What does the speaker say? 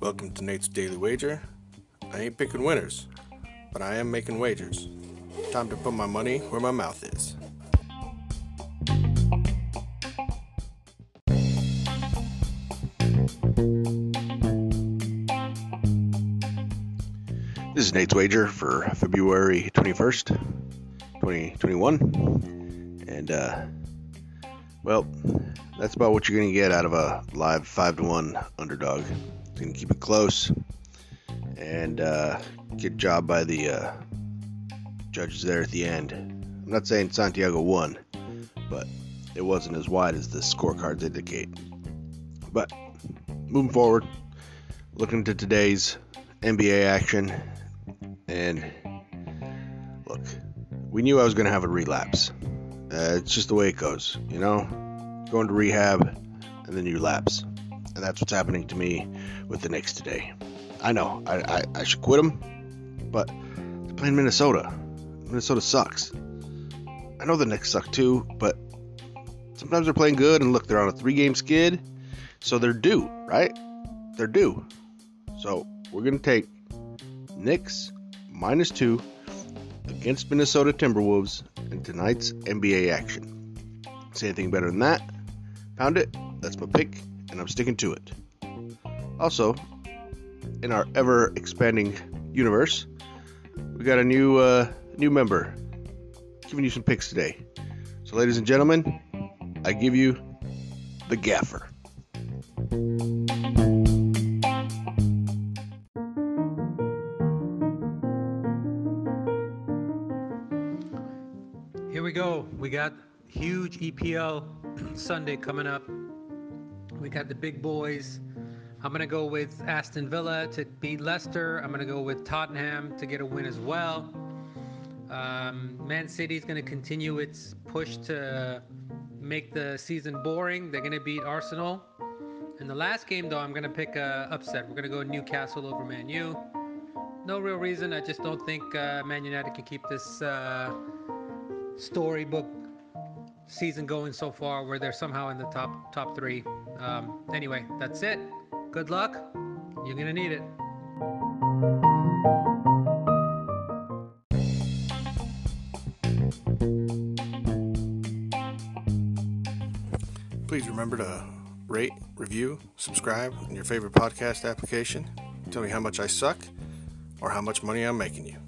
Welcome to Nate's Daily Wager. I ain't picking winners, but I am making wagers. Time to put my money where my mouth is. This is Nate's Wager for February 21st, 2021. And, uh, well, that's about what you're going to get out of a live 5 to 1 underdog. It's going to keep it close and uh, get job by the uh, judges there at the end. I'm not saying Santiago won, but it wasn't as wide as the scorecards indicate. But moving forward, looking to today's NBA action, and look, we knew I was going to have a relapse. Uh, it's just the way it goes, you know? Going to rehab, and then you lapse. And that's what's happening to me with the Knicks today. I know, I, I, I should quit them, but they're playing Minnesota. Minnesota sucks. I know the Knicks suck too, but sometimes they're playing good, and look, they're on a three game skid, so they're due, right? They're due. So we're going to take Knicks minus two against Minnesota Timberwolves in tonight's NBA action. Say anything better than that? Pound it. That's my pick, and I'm sticking to it. Also, in our ever expanding universe, we got a new uh, new member giving you some picks today. So, ladies and gentlemen, I give you the Gaffer. Here we go. We got huge EPL Sunday coming up. We got the big boys. I'm going to go with Aston Villa to beat Leicester. I'm going to go with Tottenham to get a win as well. Um, Man City is going to continue its push to make the season boring. They're going to beat Arsenal. In the last game, though, I'm going to pick a upset. We're going to go Newcastle over Man U. No real reason. I just don't think uh, Man United can keep this uh, storybook season going so far, where they're somehow in the top top three. Um, anyway, that's it. Good luck. You're gonna need it. Please remember to rate, review, subscribe in your favorite podcast application. Tell me how much I suck or how much money I'm making you.